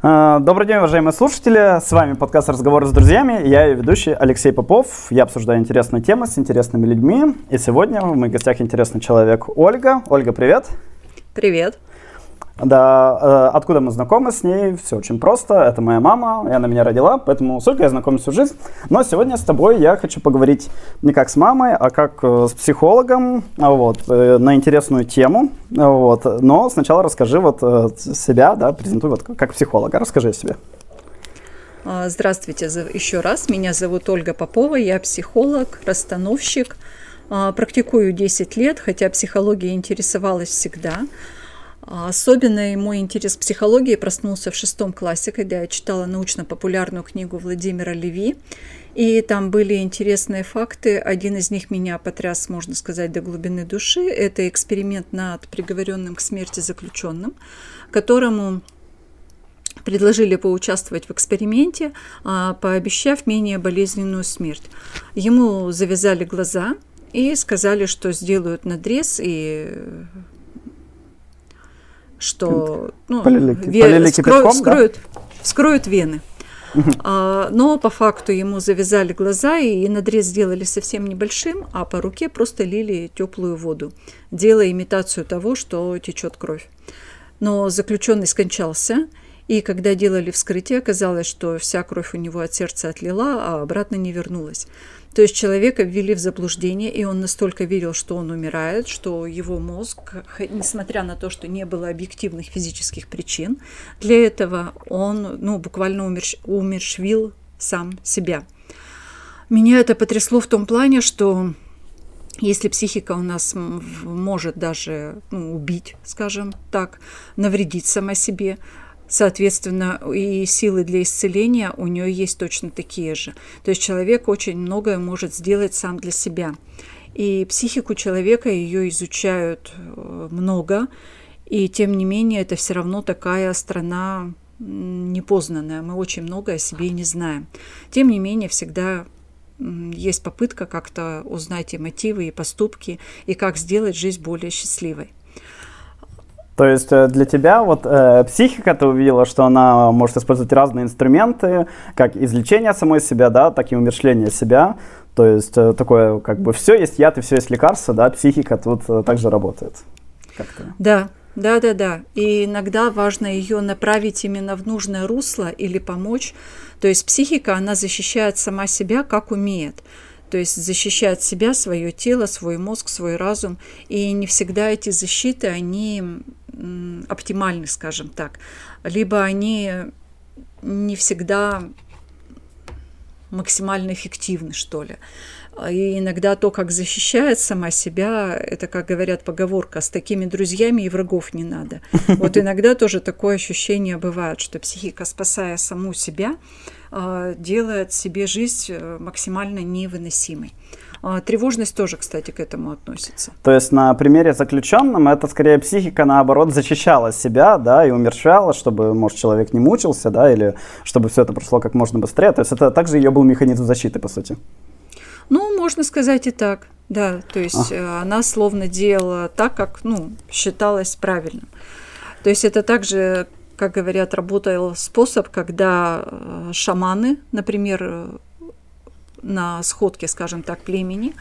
А, добрый день, уважаемые слушатели. С вами подкаст «Разговоры с друзьями». Я ее ведущий Алексей Попов. Я обсуждаю интересные темы с интересными людьми. И сегодня в моих гостях интересный человек Ольга. Ольга, привет. Привет. Да, э, откуда мы знакомы с ней? Все очень просто. Это моя мама, и она меня родила, поэтому с Ольгой я знаком всю жизнь. Но сегодня с тобой я хочу поговорить не как с мамой, а как э, с психологом, вот, э, на интересную тему. Вот. Но сначала расскажи вот себя, да, презентуй вот как психолога. Расскажи о себе. А, здравствуйте еще раз. Меня зовут Ольга Попова, я психолог, расстановщик. А, практикую 10 лет, хотя психологией интересовалась всегда. А особенно мой интерес к психологии проснулся в шестом классе, когда я читала научно-популярную книгу Владимира Леви. И там были интересные факты. Один из них меня потряс, можно сказать, до глубины души. Это эксперимент над приговоренным к смерти заключенным, которому предложили поучаствовать в эксперименте, а, пообещав менее болезненную смерть. Ему завязали глаза и сказали, что сделают надрез и что ну, полили, ве- полили скро- вскроют, да? вскроют вены. А, но по факту ему завязали глаза и надрез сделали совсем небольшим, а по руке просто лили теплую воду, делая имитацию того, что течет кровь. Но заключенный скончался, и когда делали вскрытие, оказалось, что вся кровь у него от сердца отлила, а обратно не вернулась. То есть человека ввели в заблуждение, и он настолько верил, что он умирает, что его мозг, несмотря на то, что не было объективных физических причин, для этого он ну, буквально умерщ, умершвил сам себя. Меня это потрясло в том плане, что если психика у нас может даже ну, убить, скажем так, навредить сама себе, Соответственно, и силы для исцеления у нее есть точно такие же. То есть человек очень многое может сделать сам для себя. И психику человека ее изучают э, много, и тем не менее это все равно такая страна непознанная. Мы очень много о себе не знаем. Тем не менее, всегда есть попытка как-то узнать и мотивы, и поступки, и как сделать жизнь более счастливой. То есть э, для тебя вот э, психика, ты увидела, что она может использовать разные инструменты, как излечение самой себя, да, так и умершление себя. То есть э, такое, как бы, все есть яд и все есть лекарство, да, психика тут э, также работает. Как-то. Да, да, да, да. И иногда важно ее направить именно в нужное русло или помочь. То есть психика, она защищает сама себя, как умеет. То есть защищает себя, свое тело, свой мозг, свой разум. И не всегда эти защиты, они оптимальны, скажем так, либо они не всегда максимально эффективны, что ли. И иногда то, как защищает сама себя, это, как говорят поговорка, с такими друзьями и врагов не надо. Вот иногда тоже такое ощущение бывает, что психика, спасая саму себя, а, делает себе жизнь э, максимально невыносимой. А, тревожность тоже, кстати, к этому относится. То есть на примере заключенном это скорее психика, наоборот, защищала себя, да, и умерщвляла, чтобы, может, человек не мучился, да, или чтобы все это прошло как можно быстрее. То есть это также ее был механизм защиты, по сути. Ну, можно сказать и так, да. То есть а. она словно делала так, как, ну, считалось правильным. То есть это также, как говорят, работал способ, когда э, шаманы, например, на сходке, скажем так, племени,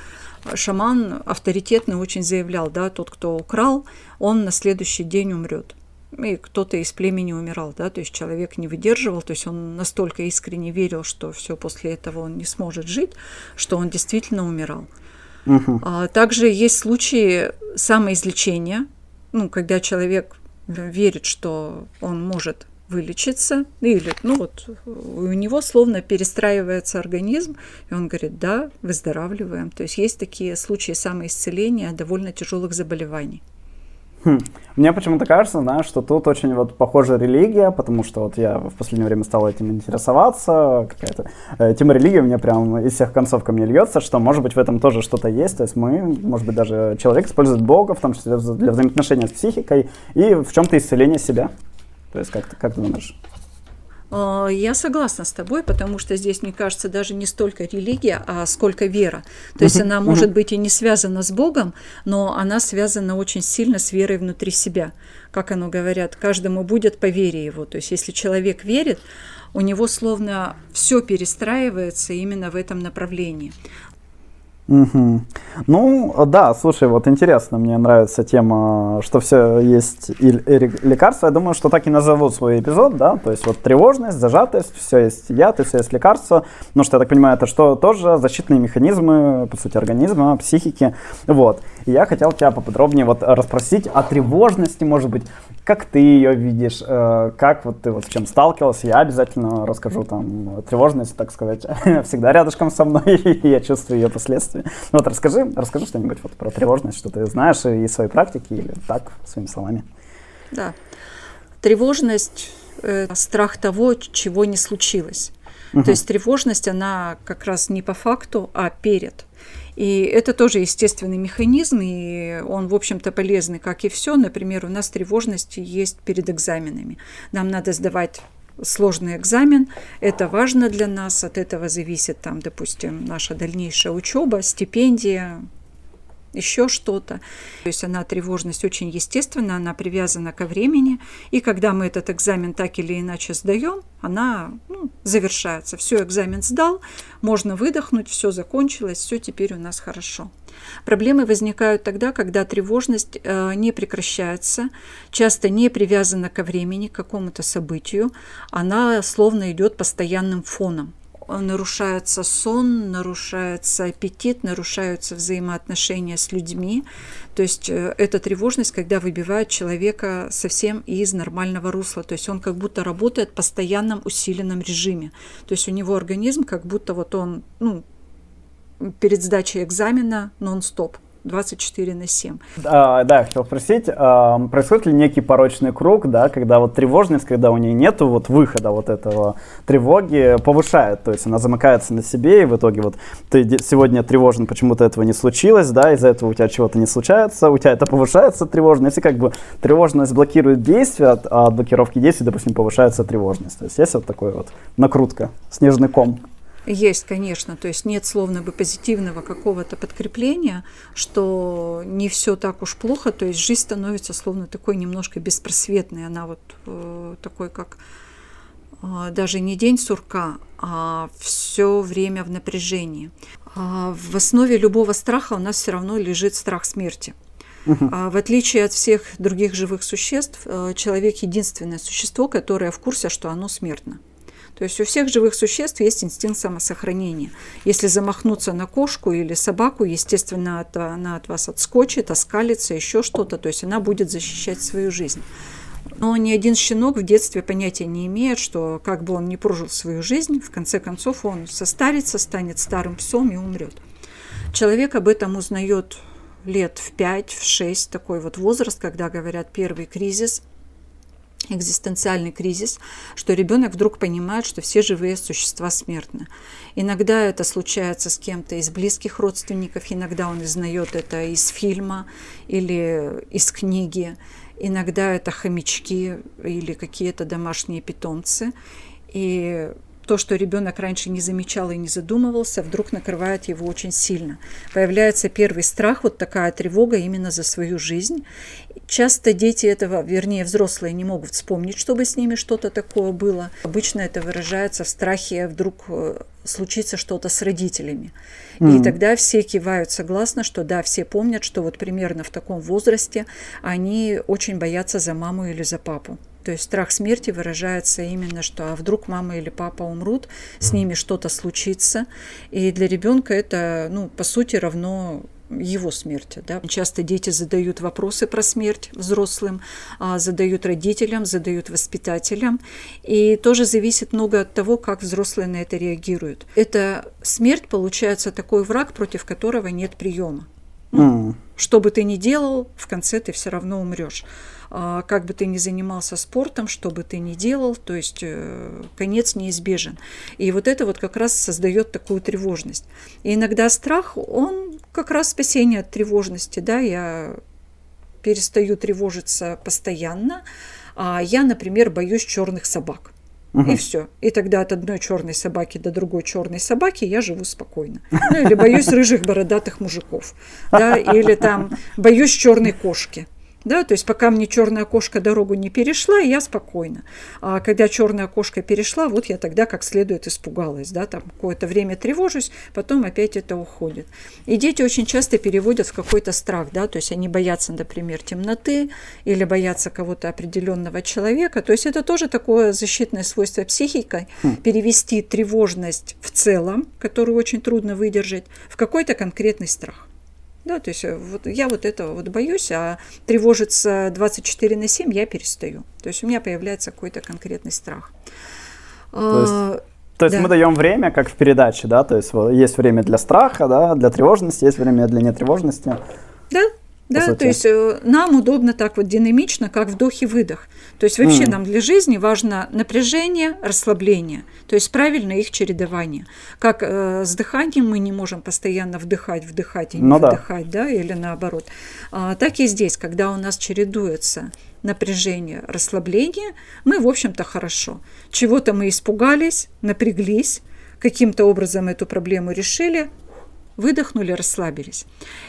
шаман авторитетно очень заявлял, да, тот, кто украл, он на следующий день умрет. И кто-то из племени умирал, да, то есть человек не выдерживал, то есть он настолько искренне верил, что все после этого он не сможет жить, что он действительно умирал. Угу. А также есть случаи самоизлечения, ну, когда человек верит, что он может вылечиться, или, ну вот, у него словно перестраивается организм, и он говорит, да, выздоравливаем. То есть есть такие случаи самоисцеления довольно тяжелых заболеваний. Хм. Мне почему-то кажется, знаешь, что тут очень вот похожа религия, потому что вот я в последнее время стал этим интересоваться, какая-то э, тема религии у меня прям из всех концов ко мне льется, что может быть в этом тоже что-то есть, то есть мы, может быть даже человек использует Бога, в том числе для взаимоотношения с психикой и в чем-то исцеление себя. То есть как, как ты думаешь? А, я согласна с тобой, потому что здесь, мне кажется, даже не столько религия, а сколько вера. То есть она может быть и не связана с Богом, но она связана очень сильно с верой внутри себя. Как оно говорят, каждому будет по вере его. То есть если человек верит, у него словно все перестраивается именно в этом направлении. Угу. Ну, да, слушай, вот интересно, мне нравится тема, что все есть и, и лекарства. Я думаю, что так и назову свой эпизод, да, то есть вот тревожность, зажатость, все есть яд и все есть лекарство. Ну, что я так понимаю, это что тоже защитные механизмы, по сути, организма, психики, вот. И я хотел тебя поподробнее вот расспросить о тревожности, может быть, как ты ее видишь, э, как вот ты вот с чем сталкивался, я обязательно расскажу там тревожность, так сказать, всегда рядышком со мной, и я чувствую ее последствия. Ну вот расскажи, расскажи что-нибудь вот про тревожность, что ты знаешь из своей практики или так, своими словами. Да, тревожность, э, страх того, чего не случилось. Угу. То есть тревожность, она как раз не по факту, а перед. И это тоже естественный механизм, и он, в общем-то, полезный, как и все. Например, у нас тревожность есть перед экзаменами. Нам надо сдавать сложный экзамен. Это важно для нас, от этого зависит, там, допустим, наша дальнейшая учеба, стипендия, еще что-то. То есть она тревожность очень естественна, она привязана ко времени. И когда мы этот экзамен так или иначе сдаем, она ну, завершается. Все, экзамен сдал, можно выдохнуть, все закончилось, все теперь у нас хорошо. Проблемы возникают тогда, когда тревожность э, не прекращается, часто не привязана ко времени, к какому-то событию, она словно идет постоянным фоном нарушается сон, нарушается аппетит, нарушаются взаимоотношения с людьми. То есть э, эта тревожность, когда выбивает человека совсем из нормального русла. То есть он как будто работает в постоянном усиленном режиме. То есть у него организм как будто вот он ну, перед сдачей экзамена нон-стоп. 24 на 7. А, да, хотел спросить, а, происходит ли некий порочный круг, да, когда вот тревожность, когда у нее нету вот выхода вот этого тревоги, повышает, то есть она замыкается на себе, и в итоге вот ты сегодня тревожен, почему-то этого не случилось, да, из-за этого у тебя чего-то не случается, у тебя это повышается тревожность, и как бы тревожность блокирует действия, а от блокировки действий, допустим, повышается тревожность. То есть есть вот такой вот накрутка, снежный ком. Есть, конечно, то есть нет словно бы позитивного какого-то подкрепления, что не все так уж плохо, то есть жизнь становится словно такой немножко беспросветной, она вот э, такой как э, даже не день сурка, а все время в напряжении. А в основе любого страха у нас все равно лежит страх смерти. Uh-huh. В отличие от всех других живых существ, э, человек единственное существо, которое в курсе, что оно смертно. То есть у всех живых существ есть инстинкт самосохранения. Если замахнуться на кошку или собаку, естественно, это она от вас отскочит, оскалится, еще что-то, то есть она будет защищать свою жизнь. Но ни один щенок в детстве понятия не имеет, что как бы он ни прожил свою жизнь, в конце концов он состарится, станет старым псом и умрет. Человек об этом узнает лет в 5, в 6, такой вот возраст, когда говорят первый кризис – экзистенциальный кризис, что ребенок вдруг понимает, что все живые существа смертны. Иногда это случается с кем-то из близких родственников, иногда он узнает это из фильма или из книги, иногда это хомячки или какие-то домашние питомцы. И то, что ребенок раньше не замечал и не задумывался, вдруг накрывает его очень сильно. Появляется первый страх, вот такая тревога именно за свою жизнь. Часто дети этого, вернее взрослые, не могут вспомнить, чтобы с ними что-то такое было. Обычно это выражается в страхе вдруг э, случится что-то с родителями. Mm-hmm. И тогда все кивают согласно, что да, все помнят, что вот примерно в таком возрасте они очень боятся за маму или за папу. То есть страх смерти выражается именно, что а вдруг мама или папа умрут, с ними что-то случится. И для ребенка это, ну, по сути, равно его смерти. Да? Часто дети задают вопросы про смерть взрослым, а, задают родителям, задают воспитателям. И тоже зависит много от того, как взрослые на это реагируют. Это смерть, получается, такой враг, против которого нет приема. Ну, mm. Что бы ты ни делал, в конце ты все равно умрешь. А, как бы ты ни занимался спортом, что бы ты ни делал, то есть э, конец неизбежен. И вот это вот как раз создает такую тревожность. И иногда страх, он как раз спасение от тревожности, да, я перестаю тревожиться постоянно, а я, например, боюсь черных собак. Угу. И все. И тогда от одной черной собаки до другой черной собаки я живу спокойно. Ну, или боюсь рыжих бородатых мужиков. Да, или там боюсь черной кошки. Да, то есть пока мне черная кошка дорогу не перешла, я спокойна. А когда черная кошка перешла, вот я тогда как следует испугалась. Да, там какое-то время тревожусь, потом опять это уходит. И дети очень часто переводят в какой-то страх. Да, то есть они боятся, например, темноты или боятся кого-то определенного человека. То есть это тоже такое защитное свойство психики, хм. перевести тревожность в целом, которую очень трудно выдержать, в какой-то конкретный страх. Да, то есть э, вот я вот этого вот боюсь, а тревожиться 24 на 7 я перестаю. То есть у меня появляется какой-то конкретный страх. То есть, то есть да. мы даем время, как в передаче, да, то есть есть время для страха, да, для тревожности, есть время для нетревожности. Да, да, то есть э, нам удобно так вот динамично, как вдох и выдох. То есть вообще mm. нам для жизни важно напряжение, расслабление, то есть правильное их чередование. Как э, с дыханием мы не можем постоянно вдыхать, вдыхать и не ну, вдыхать, да. да, или наоборот. А, так и здесь, когда у нас чередуется напряжение, расслабление, мы, в общем-то, хорошо. Чего-то мы испугались, напряглись, каким-то образом эту проблему решили, выдохнули, расслабились.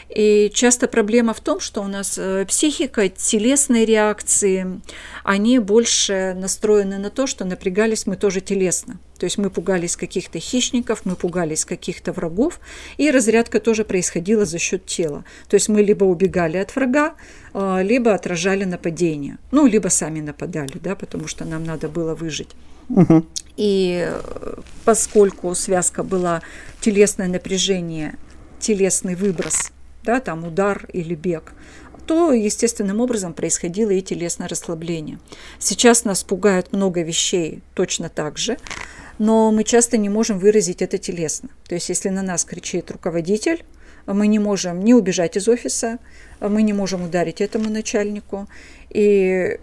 И часто проблема в том, что у нас э, психика, телесные реакции, они больше настроены на то, что напрягались мы тоже телесно. То есть мы пугались каких-то хищников, мы пугались каких-то врагов, и разрядка тоже происходила за счет тела. То есть мы либо убегали от врага, э, либо отражали нападение, ну, либо сами нападали, да, потому что нам надо было выжить. Угу. И э, поскольку связка была телесное напряжение, телесный выброс, да, там удар или бег, то естественным образом происходило и телесное расслабление. Сейчас нас пугает много вещей точно так же, но мы часто не можем выразить это телесно. То есть если на нас кричит руководитель, мы не можем не убежать из офиса, мы не можем ударить этому начальнику. И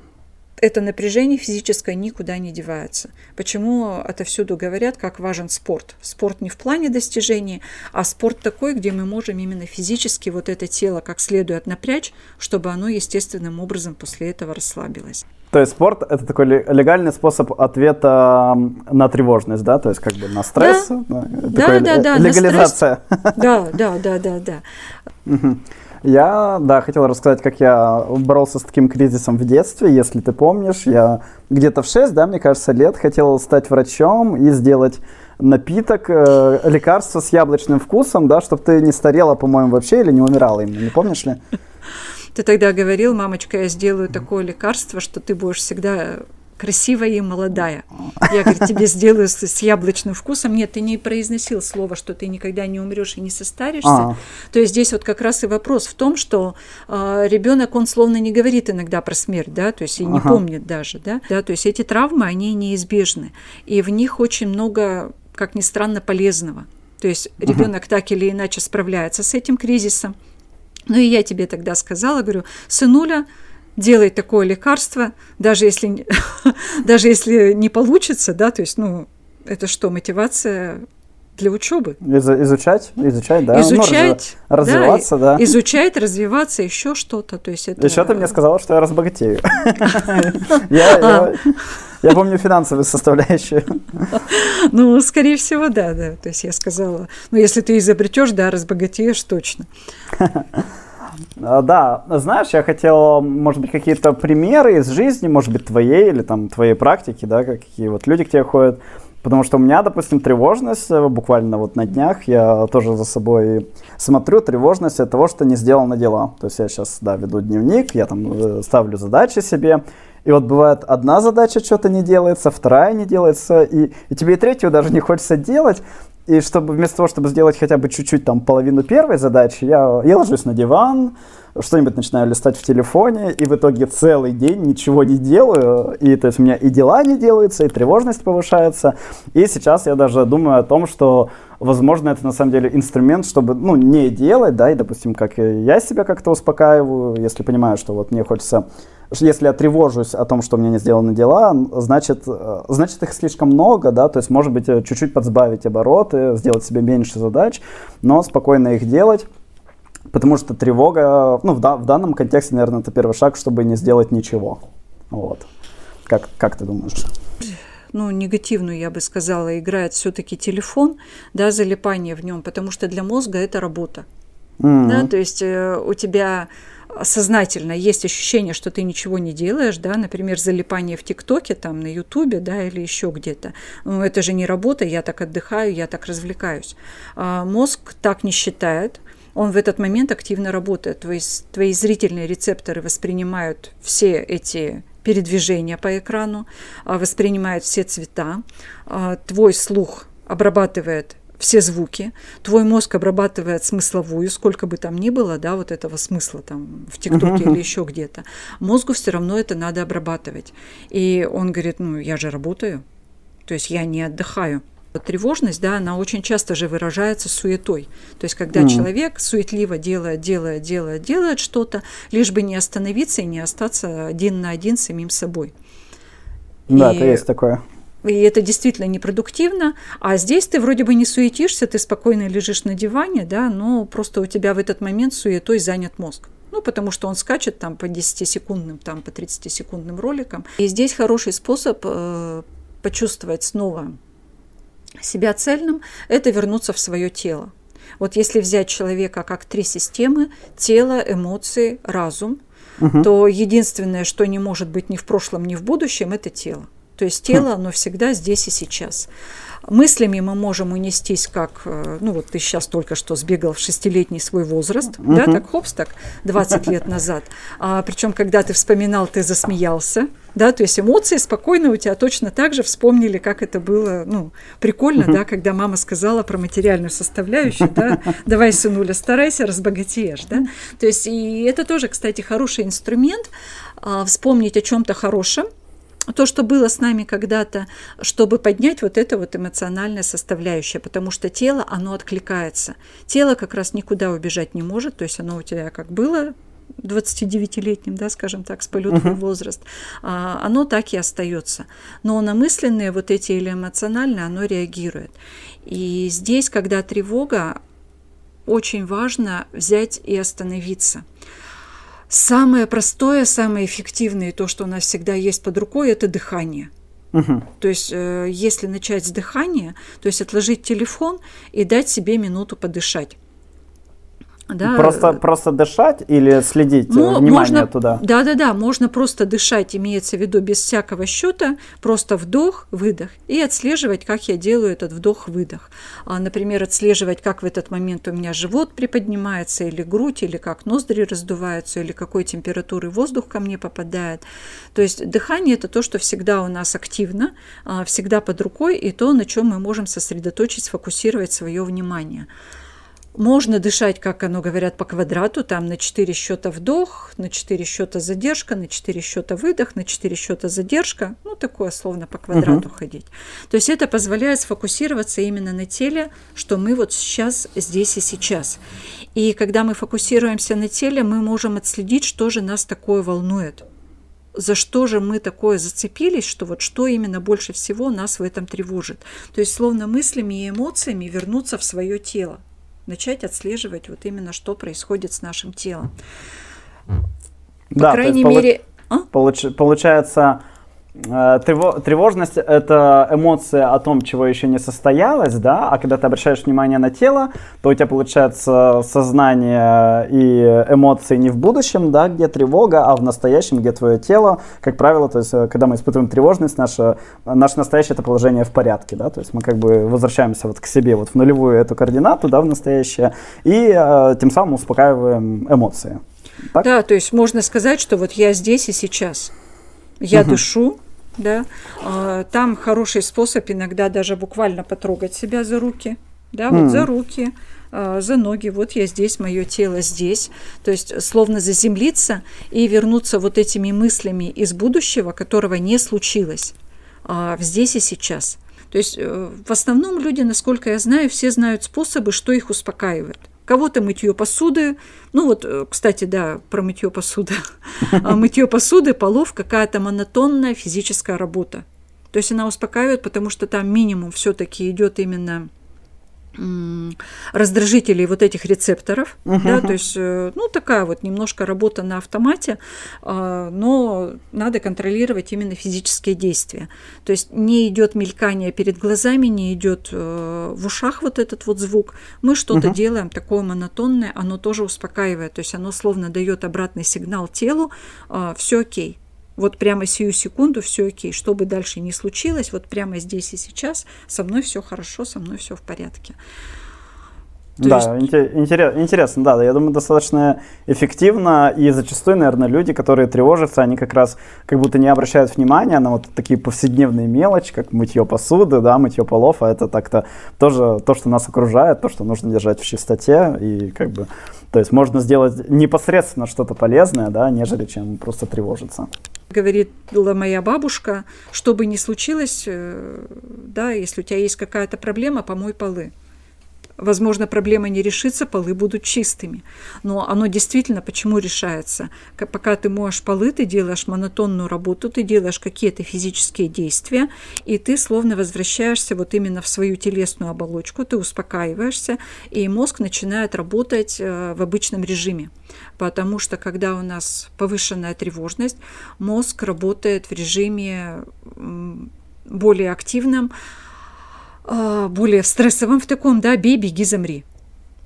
это напряжение физическое никуда не девается. Почему отовсюду говорят, как важен спорт? Спорт не в плане достижений, а спорт такой, где мы можем именно физически вот это тело как следует напрячь, чтобы оно естественным образом после этого расслабилось. То есть спорт это такой легальный способ ответа на тревожность, да, то есть как бы на стресс, да, да, да, да, легализация. Да, да, да, да, да. Я, да, хотел рассказать, как я боролся с таким кризисом в детстве. Если ты помнишь, я где-то в 6, да, мне кажется, лет хотел стать врачом и сделать напиток, э, лекарство с яблочным вкусом, да, чтобы ты не старела, по-моему, вообще или не умирала им, не помнишь ли? Ты тогда говорил, мамочка, я сделаю такое лекарство, что ты будешь всегда красивая и молодая. Я, говорю, тебе сделаю с, с яблочным вкусом. Нет, ты не произносил слово, что ты никогда не умрешь и не состаришься. А. То есть здесь вот как раз и вопрос в том, что э, ребенок, он словно не говорит иногда про смерть, да, то есть и не ага. помнит даже, да, да, то есть эти травмы, они неизбежны. И в них очень много, как ни странно, полезного. То есть ребенок ага. так или иначе справляется с этим кризисом. Ну и я тебе тогда сказала, говорю, сынуля, делай такое лекарство, даже если, даже если не получится, да, то есть, ну, это что, мотивация для учебы. Из, изучать, изучать, да. Изучать, ну, развиваться, да, да. Изучать, развиваться, еще что-то. То есть это... Еще ты мне сказала, что я разбогатею. Я помню финансовую составляющую. Ну, скорее всего, да, да. То есть я сказала, ну, если ты изобретешь, да, разбогатеешь точно. А, да, знаешь, я хотел, может быть, какие-то примеры из жизни, может быть, твоей или там твоей практики, да, какие вот люди к тебе ходят. Потому что у меня, допустим, тревожность, э, буквально вот на днях, я тоже за собой смотрю, тревожность от того, что не сделано дела. То есть я сейчас, да, веду дневник, я там э, ставлю задачи себе, и вот бывает одна задача что-то не делается, вторая не делается, и, и тебе и третью даже не хочется делать, и чтобы вместо того, чтобы сделать хотя бы чуть-чуть там половину первой задачи, я, я ложусь на диван, что-нибудь начинаю листать в телефоне, и в итоге целый день ничего не делаю. И то есть у меня и дела не делаются, и тревожность повышается. И сейчас я даже думаю о том, что возможно, это на самом деле инструмент, чтобы, ну, не делать, да, и, допустим, как я себя как-то успокаиваю, если понимаю, что вот мне хочется если я тревожусь о том, что у меня не сделаны дела, значит, э, значит их слишком много, да, то есть, может быть, э, чуть-чуть подсбавить обороты, сделать себе меньше задач, но спокойно их делать. Потому что тревога, ну, в, да, в данном контексте, наверное, это первый шаг, чтобы не сделать ничего. Вот. Как, как ты думаешь? ну, негативную, я бы сказала, играет все-таки телефон, да, залипание в нем, потому что для мозга это работа. Mm-hmm. Да, то есть э, у тебя сознательно есть ощущение, что ты ничего не делаешь, да, например, залипание в ТикТоке, там, на Ютубе, да, или еще где-то. Ну, это же не работа, я так отдыхаю, я так развлекаюсь. А мозг так не считает, он в этот момент активно работает. Есть твои зрительные рецепторы воспринимают все эти передвижения по экрану, а, воспринимают все цвета, а, твой слух обрабатывает все звуки, твой мозг обрабатывает смысловую, сколько бы там ни было, да, вот этого смысла там в ТикТоке uh-huh. или еще где-то, мозгу все равно это надо обрабатывать. И он говорит, ну, я же работаю, то есть я не отдыхаю. Тревожность, да, она очень часто же выражается суетой. То есть, когда mm. человек суетливо делает, делает, делает, делает что-то, лишь бы не остановиться и не остаться один на один с самим собой. Да, и... это есть такое и это действительно непродуктивно, а здесь ты вроде бы не суетишься, ты спокойно лежишь на диване, да, но просто у тебя в этот момент суетой занят мозг. Ну, потому что он скачет там по 10-секундным, там по 30-секундным роликам. И здесь хороший способ э, почувствовать снова себя цельным – это вернуться в свое тело. Вот если взять человека как три системы – тело, эмоции, разум, угу. то единственное, что не может быть ни в прошлом, ни в будущем – это тело. То есть тело, оно всегда здесь и сейчас. Мыслями мы можем унестись, как, э, ну вот ты сейчас только что сбегал в шестилетний свой возраст, uh-huh. да, так хопс, так 20 лет назад. А, причем, когда ты вспоминал, ты засмеялся, да, то есть эмоции спокойно у тебя точно так же вспомнили, как это было, ну, прикольно, uh-huh. да, когда мама сказала про материальную составляющую, да, давай, сынуля, старайся, разбогатеешь, да. То есть и это тоже, кстати, хороший инструмент, а, вспомнить о чем-то хорошем, то, что было с нами когда-то, чтобы поднять вот это вот эмоциональное составляющее, потому что тело, оно откликается. Тело как раз никуда убежать не может, то есть оно у тебя как было 29-летним, да, скажем так, с полетный uh-huh. возраст, а, оно так и остается. Но на мысленные вот эти или эмоциональные оно реагирует. И здесь, когда тревога, очень важно взять и остановиться – Самое простое, самое эффективное, то, что у нас всегда есть под рукой, это дыхание. Угу. То есть, э, если начать с дыхания, то есть отложить телефон и дать себе минуту подышать. Да. Просто, просто дышать или следить ну, внимание можно, туда? Да, да, да, можно просто дышать, имеется в виду без всякого счета, просто вдох, выдох, и отслеживать, как я делаю этот вдох-выдох. А, например, отслеживать, как в этот момент у меня живот приподнимается, или грудь, или как ноздри раздуваются, или какой температуры воздух ко мне попадает. То есть дыхание это то, что всегда у нас активно, а, всегда под рукой, и то, на чем мы можем сосредоточить, сфокусировать свое внимание. Можно дышать, как оно говорят, по квадрату, там на 4 счета вдох, на 4 счета задержка, на 4 счета выдох, на 4 счета задержка, ну такое словно по квадрату угу. ходить. То есть это позволяет сфокусироваться именно на теле, что мы вот сейчас здесь и сейчас. И когда мы фокусируемся на теле, мы можем отследить, что же нас такое волнует за что же мы такое зацепились, что вот что именно больше всего нас в этом тревожит. То есть словно мыслями и эмоциями вернуться в свое тело начать отслеживать вот именно, что происходит с нашим телом. По да, крайней мере... Получ, а? Получается, Э, тревожность – это эмоция о том, чего еще не состоялось, да, а когда ты обращаешь внимание на тело, то у тебя получается сознание и эмоции не в будущем, да, где тревога, а в настоящем, где твое тело, как правило, то есть э, когда мы испытываем тревожность, наше, наше настоящее это положение в порядке, да, то есть мы как бы возвращаемся вот к себе, вот в нулевую эту координату, да, в настоящее, и э, тем самым успокаиваем эмоции. Так? Да, то есть можно сказать, что вот я здесь и сейчас. Я угу. дышу, да, а, там хороший способ иногда даже буквально потрогать себя за руки, да, вот mm. за руки, а, за ноги, вот я здесь, мое тело здесь, то есть словно заземлиться и вернуться вот этими мыслями из будущего, которого не случилось, а, здесь и сейчас. То есть э, в основном люди, насколько я знаю, все знают способы, что их успокаивает – Кого-то мытье посуды. Ну вот, э, кстати, да, про мытье посуды. А мытье посуды, полов, какая-то монотонная физическая работа. То есть она успокаивает, потому что там минимум все-таки идет именно раздражителей вот этих рецепторов, uh-huh. да, то есть, э, ну, такая вот немножко работа на автомате, а, но надо контролировать именно физические действия. То есть не идет мелькание перед глазами, не идет э, в ушах вот этот вот звук. Мы что-то uh-huh. делаем такое монотонное, оно тоже успокаивает, то есть оно словно дает обратный сигнал телу, а, все окей, вот прямо сию секунду все окей. Что бы дальше ни случилось, вот прямо здесь и сейчас со мной все хорошо, со мной все в порядке. То да, есть... интерес, интересно, да, я думаю, достаточно эффективно, и зачастую, наверное, люди, которые тревожатся, они как раз как будто не обращают внимания на вот такие повседневные мелочи, как мытье посуды, да, мытье полов, а это так-то тоже то, что нас окружает, то, что нужно держать в чистоте, и как бы, то есть можно сделать непосредственно что-то полезное, да, нежели чем просто тревожиться. Говорила моя бабушка, что бы ни случилось, э, да, если у тебя есть какая-то проблема, помой полы. Возможно, проблема не решится, полы будут чистыми. Но оно действительно почему решается? Пока ты моешь полы, ты делаешь монотонную работу, ты делаешь какие-то физические действия, и ты словно возвращаешься вот именно в свою телесную оболочку, ты успокаиваешься, и мозг начинает работать э, в обычном режиме. Потому что когда у нас повышенная тревожность, мозг работает в режиме более активном, более стрессовым в таком, да, бей, беги, замри.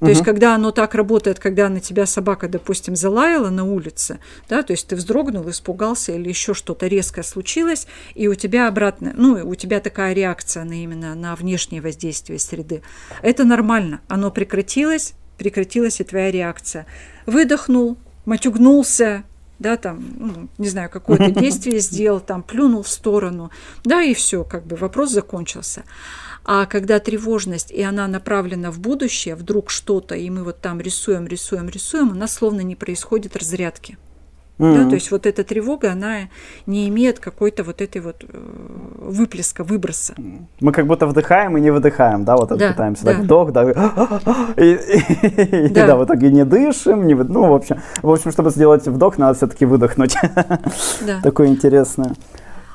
То угу. есть, когда оно так работает, когда на тебя собака, допустим, залаяла на улице, да, то есть ты вздрогнул, испугался или еще что-то резкое случилось, и у тебя обратно, ну, у тебя такая реакция на именно на внешнее воздействие среды. Это нормально. Оно прекратилось, прекратилась и твоя реакция. Выдохнул, матюгнулся, да, там, ну, не знаю, какое-то действие сделал, там, плюнул в сторону, да, и все, как бы вопрос закончился. А когда тревожность, и она направлена в будущее, вдруг что-то, и мы вот там рисуем, рисуем, рисуем, у нас словно не происходит разрядки. Mm-hmm. Да, то есть вот эта тревога, она не имеет какой-то вот этой вот э, выплеска, выброса. Мы как будто вдыхаем и не выдыхаем, да, вот да, пытаемся да. так вдох, да, и, и, да. да, в итоге не дышим, не, ну, в общем, в общем, чтобы сделать вдох, надо все-таки выдохнуть. Да. Такое интересное.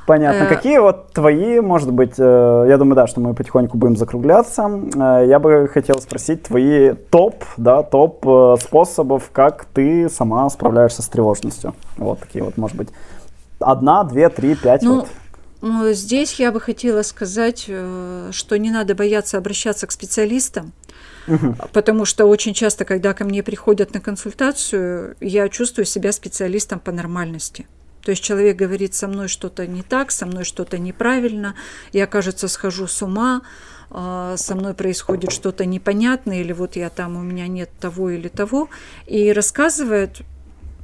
Понятно. Э, Какие вот твои, может быть, э, я думаю, да, что мы потихоньку будем закругляться. Э, я бы хотел спросить твои топ, да, топ способов, как ты сама справляешься с тревожностью. Вот такие вот, может быть, одна, две, три, пять. Ну, вот. Ну, здесь я бы хотела сказать, что не надо бояться обращаться к специалистам, Угу. Потому что очень часто, когда ко мне приходят на консультацию, я чувствую себя специалистом по нормальности. То есть человек говорит, со мной что-то не так, со мной что-то неправильно, я, кажется, схожу с ума, а, со мной происходит что-то непонятное, или вот я там, у меня нет того или того, и рассказывает,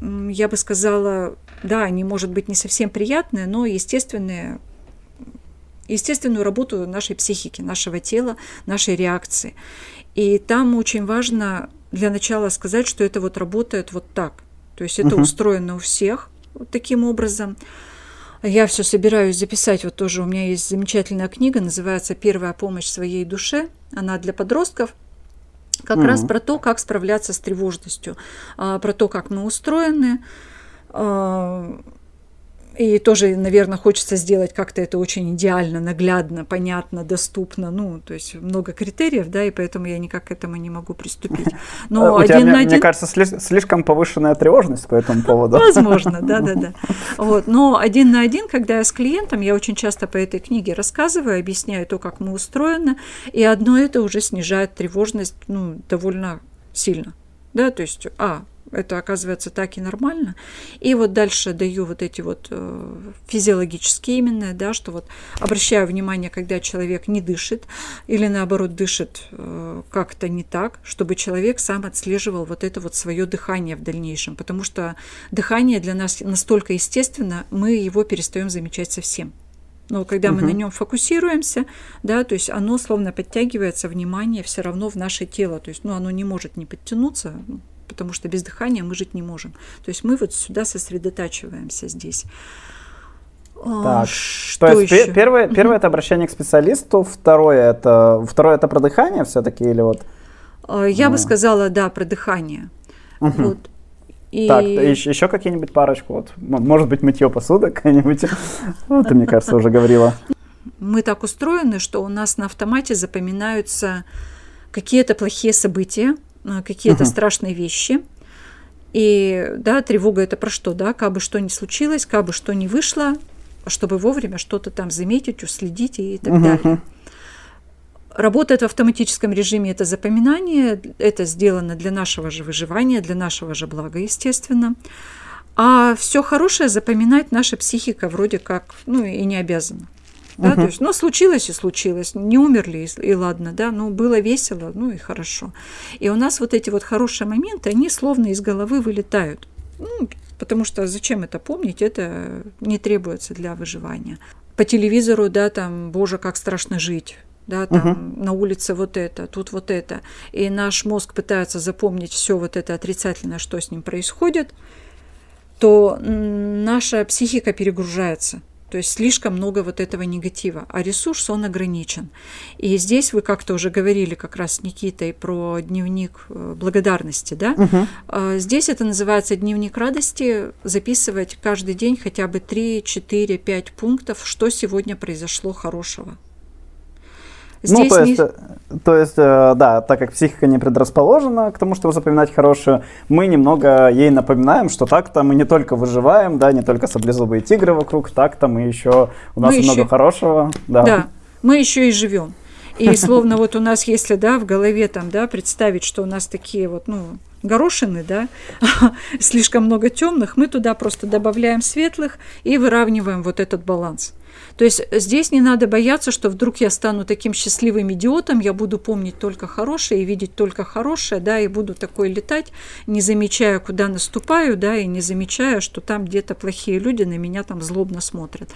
я бы сказала, да, они, может быть, не совсем приятные, но естественные, естественную работу нашей психики, нашего тела, нашей реакции. И там очень важно для начала сказать, что это вот работает вот так. То есть это uh-huh. устроено у всех, вот таким образом. Я все собираюсь записать. Вот тоже у меня есть замечательная книга, называется «Первая помощь своей душе». Она для подростков. Как mm-hmm. раз про то, как справляться с тревожностью, а, про то, как мы устроены, а, и тоже, наверное, хочется сделать как-то это очень идеально, наглядно, понятно, доступно. Ну, то есть много критериев, да, и поэтому я никак к этому не могу приступить. Но У один тебя, на один... Мне кажется, слишком повышенная тревожность по этому поводу. Возможно, да, да, да. Вот. Но один на один, когда я с клиентом, я очень часто по этой книге рассказываю, объясняю то, как мы устроены, и одно это уже снижает тревожность ну, довольно сильно. Да, то есть, а, это оказывается так и нормально. И вот дальше даю вот эти вот э, физиологические именно, да, что вот обращаю внимание, когда человек не дышит или наоборот дышит э, как-то не так, чтобы человек сам отслеживал вот это вот свое дыхание в дальнейшем, потому что дыхание для нас настолько естественно, мы его перестаем замечать совсем. Но когда угу. мы на нем фокусируемся, да, то есть оно словно подтягивается внимание все равно в наше тело, то есть, ну, оно не может не подтянуться, ну, потому что без дыхания мы жить не можем. То есть мы вот сюда сосредотачиваемся здесь. А, так, что то есть еще? первое, первое это обращение к специалисту, второе это второе это про дыхание все-таки или вот? А, я ну. бы сказала, да, про дыхание. Угу. Вот. И... Так, еще, какие-нибудь парочку, вот, может быть, мытье посуды какая-нибудь, вот, ты, мне кажется, уже говорила. Мы так устроены, что у нас на автомате запоминаются какие-то плохие события, какие-то угу. страшные вещи. И да, тревога это про что, да, как бы что ни случилось, как бы что ни вышло, чтобы вовремя что-то там заметить, уследить и так угу. далее. Работает в автоматическом режиме это запоминание, это сделано для нашего же выживания, для нашего же блага, естественно. А все хорошее запоминать наша психика вроде как, ну и не обязана. Да, uh то есть, ну, случилось и случилось, не умерли, и, и ладно, да, ну, было весело, ну и хорошо. И у нас вот эти вот хорошие моменты, они словно из головы вылетают. Ну, потому что зачем это помнить, это не требуется для выживания. По телевизору, да, там, боже, как страшно жить, да, там угу. на улице вот это, тут вот это. И наш мозг пытается запомнить все вот это отрицательное, что с ним происходит, то наша психика перегружается. То есть слишком много вот этого негатива, а ресурс, он ограничен. И здесь вы как-то уже говорили как раз с Никитой про дневник э, благодарности, да? Угу. Здесь это называется дневник радости, записывать каждый день хотя бы 3, 4, 5 пунктов, что сегодня произошло хорошего. Здесь ну, то есть, не... Э, то есть, да, так как психика не предрасположена к тому, чтобы запоминать хорошее, мы немного ей напоминаем, что так-то мы не только выживаем, да, не только саблезубые тигры вокруг, так-то мы еще, у нас мы много еще... хорошего. Да. да, мы еще и живем. И словно вот у нас, если, да, в голове там, да, представить, что у нас такие вот, ну, горошины, да, слишком много темных, мы туда просто добавляем светлых и выравниваем вот этот баланс. То есть здесь не надо бояться, что вдруг я стану таким счастливым идиотом, я буду помнить только хорошее и видеть только хорошее, да, и буду такой летать, не замечая, куда наступаю, да, и не замечая, что там где-то плохие люди на меня там злобно смотрят.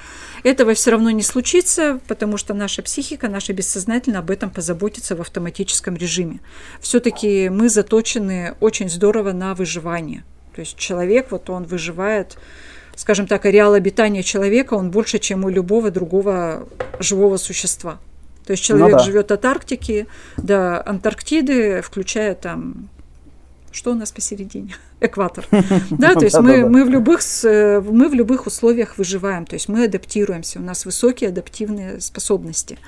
Этого все равно не случится, потому что наша психика, наша бессознательно об этом позаботится в автоматическом режиме. Все-таки мы заточены очень здорово на выживание. То есть человек, вот он выживает скажем так, ареал обитания человека, он больше, чем у любого другого живого существа. То есть человек ну, да. живет от Арктики до Антарктиды, включая там что у нас посередине? Экватор. Да, то есть мы, мы, в любых, мы в любых условиях выживаем, то есть мы адаптируемся, у нас высокие адаптивные способности.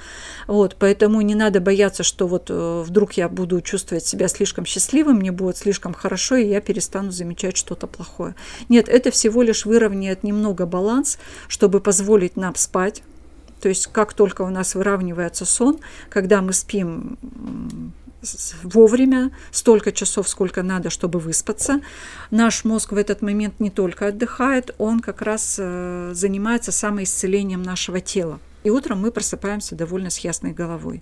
Вот, поэтому не надо бояться, что вот э, вдруг я буду чувствовать себя слишком счастливым, мне будет слишком хорошо, и я перестану замечать что-то плохое. Нет, это всего лишь выровняет немного баланс, чтобы позволить нам спать. То есть как только у нас выравнивается сон, когда мы спим вовремя, столько часов, сколько надо, чтобы выспаться. Наш мозг в этот момент не только отдыхает, он как раз э, занимается самоисцелением нашего тела. И утром мы просыпаемся довольно с ясной головой.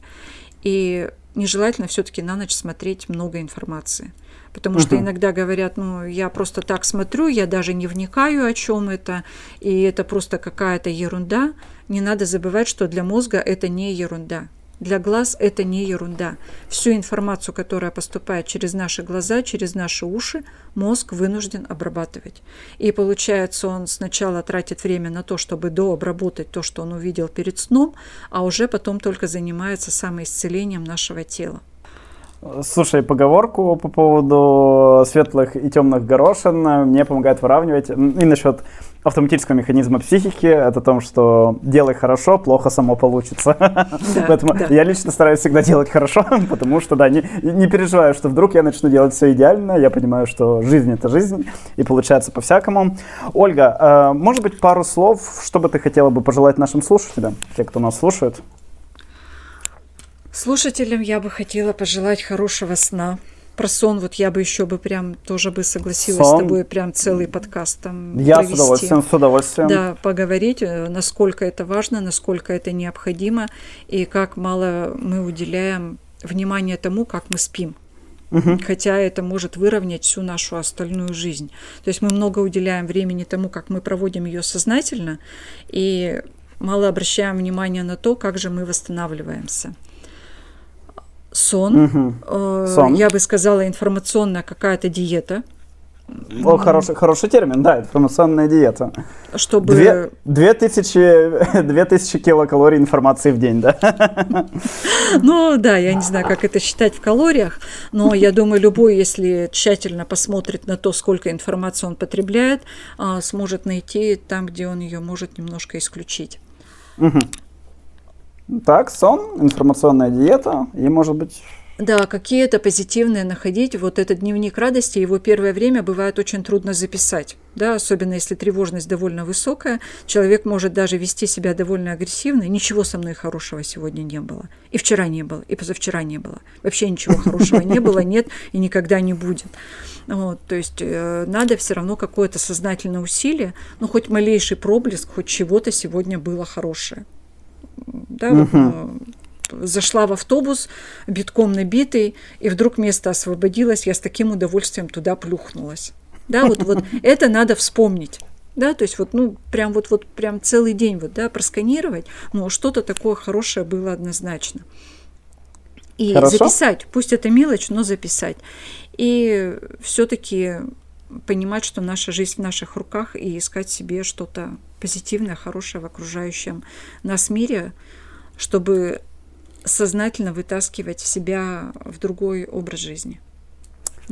И нежелательно все-таки на ночь смотреть много информации. Потому что иногда говорят, ну, я просто так смотрю, я даже не вникаю, о чем это, и это просто какая-то ерунда. Не надо забывать, что для мозга это не ерунда. Для глаз это не ерунда. Всю информацию, которая поступает через наши глаза, через наши уши, мозг вынужден обрабатывать. И получается, он сначала тратит время на то, чтобы дообработать то, что он увидел перед сном, а уже потом только занимается самоисцелением нашего тела. Слушай, поговорку по поводу светлых и темных горошин мне помогает выравнивать. И насчет автоматического механизма психики, это о том, что делай хорошо, плохо само получится. Да, Поэтому да. я лично стараюсь всегда делать хорошо, потому что, да, не, не переживаю, что вдруг я начну делать все идеально, я понимаю, что жизнь — это жизнь, и получается по-всякому. Ольга, э, может быть, пару слов, что бы ты хотела бы пожелать нашим слушателям, те, кто нас слушает? Слушателям я бы хотела пожелать хорошего сна, про сон вот я бы еще бы прям тоже бы согласилась сон. с тобой прям целый подкаст там Я провести. с удовольствием, с удовольствием. Да, поговорить, э, насколько это важно, насколько это необходимо и как мало мы уделяем внимания тому, как мы спим. Угу. Хотя это может выровнять всю нашу остальную жизнь. То есть мы много уделяем времени тому, как мы проводим ее сознательно, и мало обращаем внимания на то, как же мы восстанавливаемся сон, угу. э, сон. я бы сказала, информационная какая-то диета. О, хороший, хороший термин, да, информационная диета. Чтобы... Две, две, тысячи, две тысячи килокалорий информации в день, да? Ну да, я не знаю, как это считать в калориях, но я думаю, любой, если тщательно посмотрит на то, сколько информации он потребляет, а, сможет найти там, где он ее может немножко исключить. Угу. Так, сон, информационная диета и, может быть, Да, какие-то позитивные находить. Вот этот дневник радости, его первое время бывает очень трудно записать. Да, особенно если тревожность довольно высокая, человек может даже вести себя довольно агрессивно. Ничего со мной хорошего сегодня не было. И вчера не было, и позавчера не было. Вообще ничего хорошего не было, нет и никогда не будет. Вот, то есть э, надо все равно какое-то сознательное усилие, ну хоть малейший проблеск, хоть чего-то сегодня было хорошее. Да, э, зашла в автобус, битком набитый, и вдруг место освободилось, я с таким удовольствием туда плюхнулась. Да, вот, вот это надо вспомнить. Да, то есть вот, ну, прям вот, вот прям целый день вот, да, просканировать, ну, что-то такое хорошее было однозначно. И Хорошо. записать, пусть это мелочь, но записать. И все-таки понимать, что наша жизнь в наших руках и искать себе что-то позитивное, хорошее в окружающем нас мире, чтобы сознательно вытаскивать себя в другой образ жизни.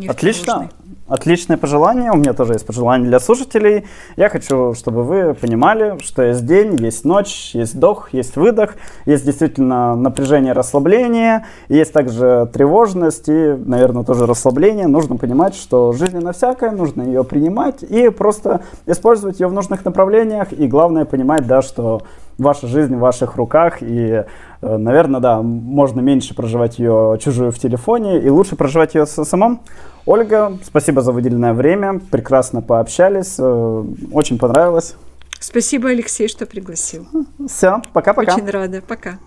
Отлично. Отличное пожелание. У меня тоже есть пожелание для слушателей. Я хочу, чтобы вы понимали, что есть день, есть ночь, есть вдох, есть выдох, есть действительно напряжение, расслабление, есть также тревожность и, наверное, тоже расслабление. Нужно понимать, что жизнь на всякое, нужно ее принимать и просто использовать ее в нужных направлениях. И главное понимать, да, что ваша жизнь в ваших руках, и, э, наверное, да, можно меньше проживать ее чужую в телефоне, и лучше проживать ее самом. Ольга, спасибо за выделенное время, прекрасно пообщались, э, очень понравилось. Спасибо, Алексей, что пригласил. Все, пока-пока. Очень рада, пока.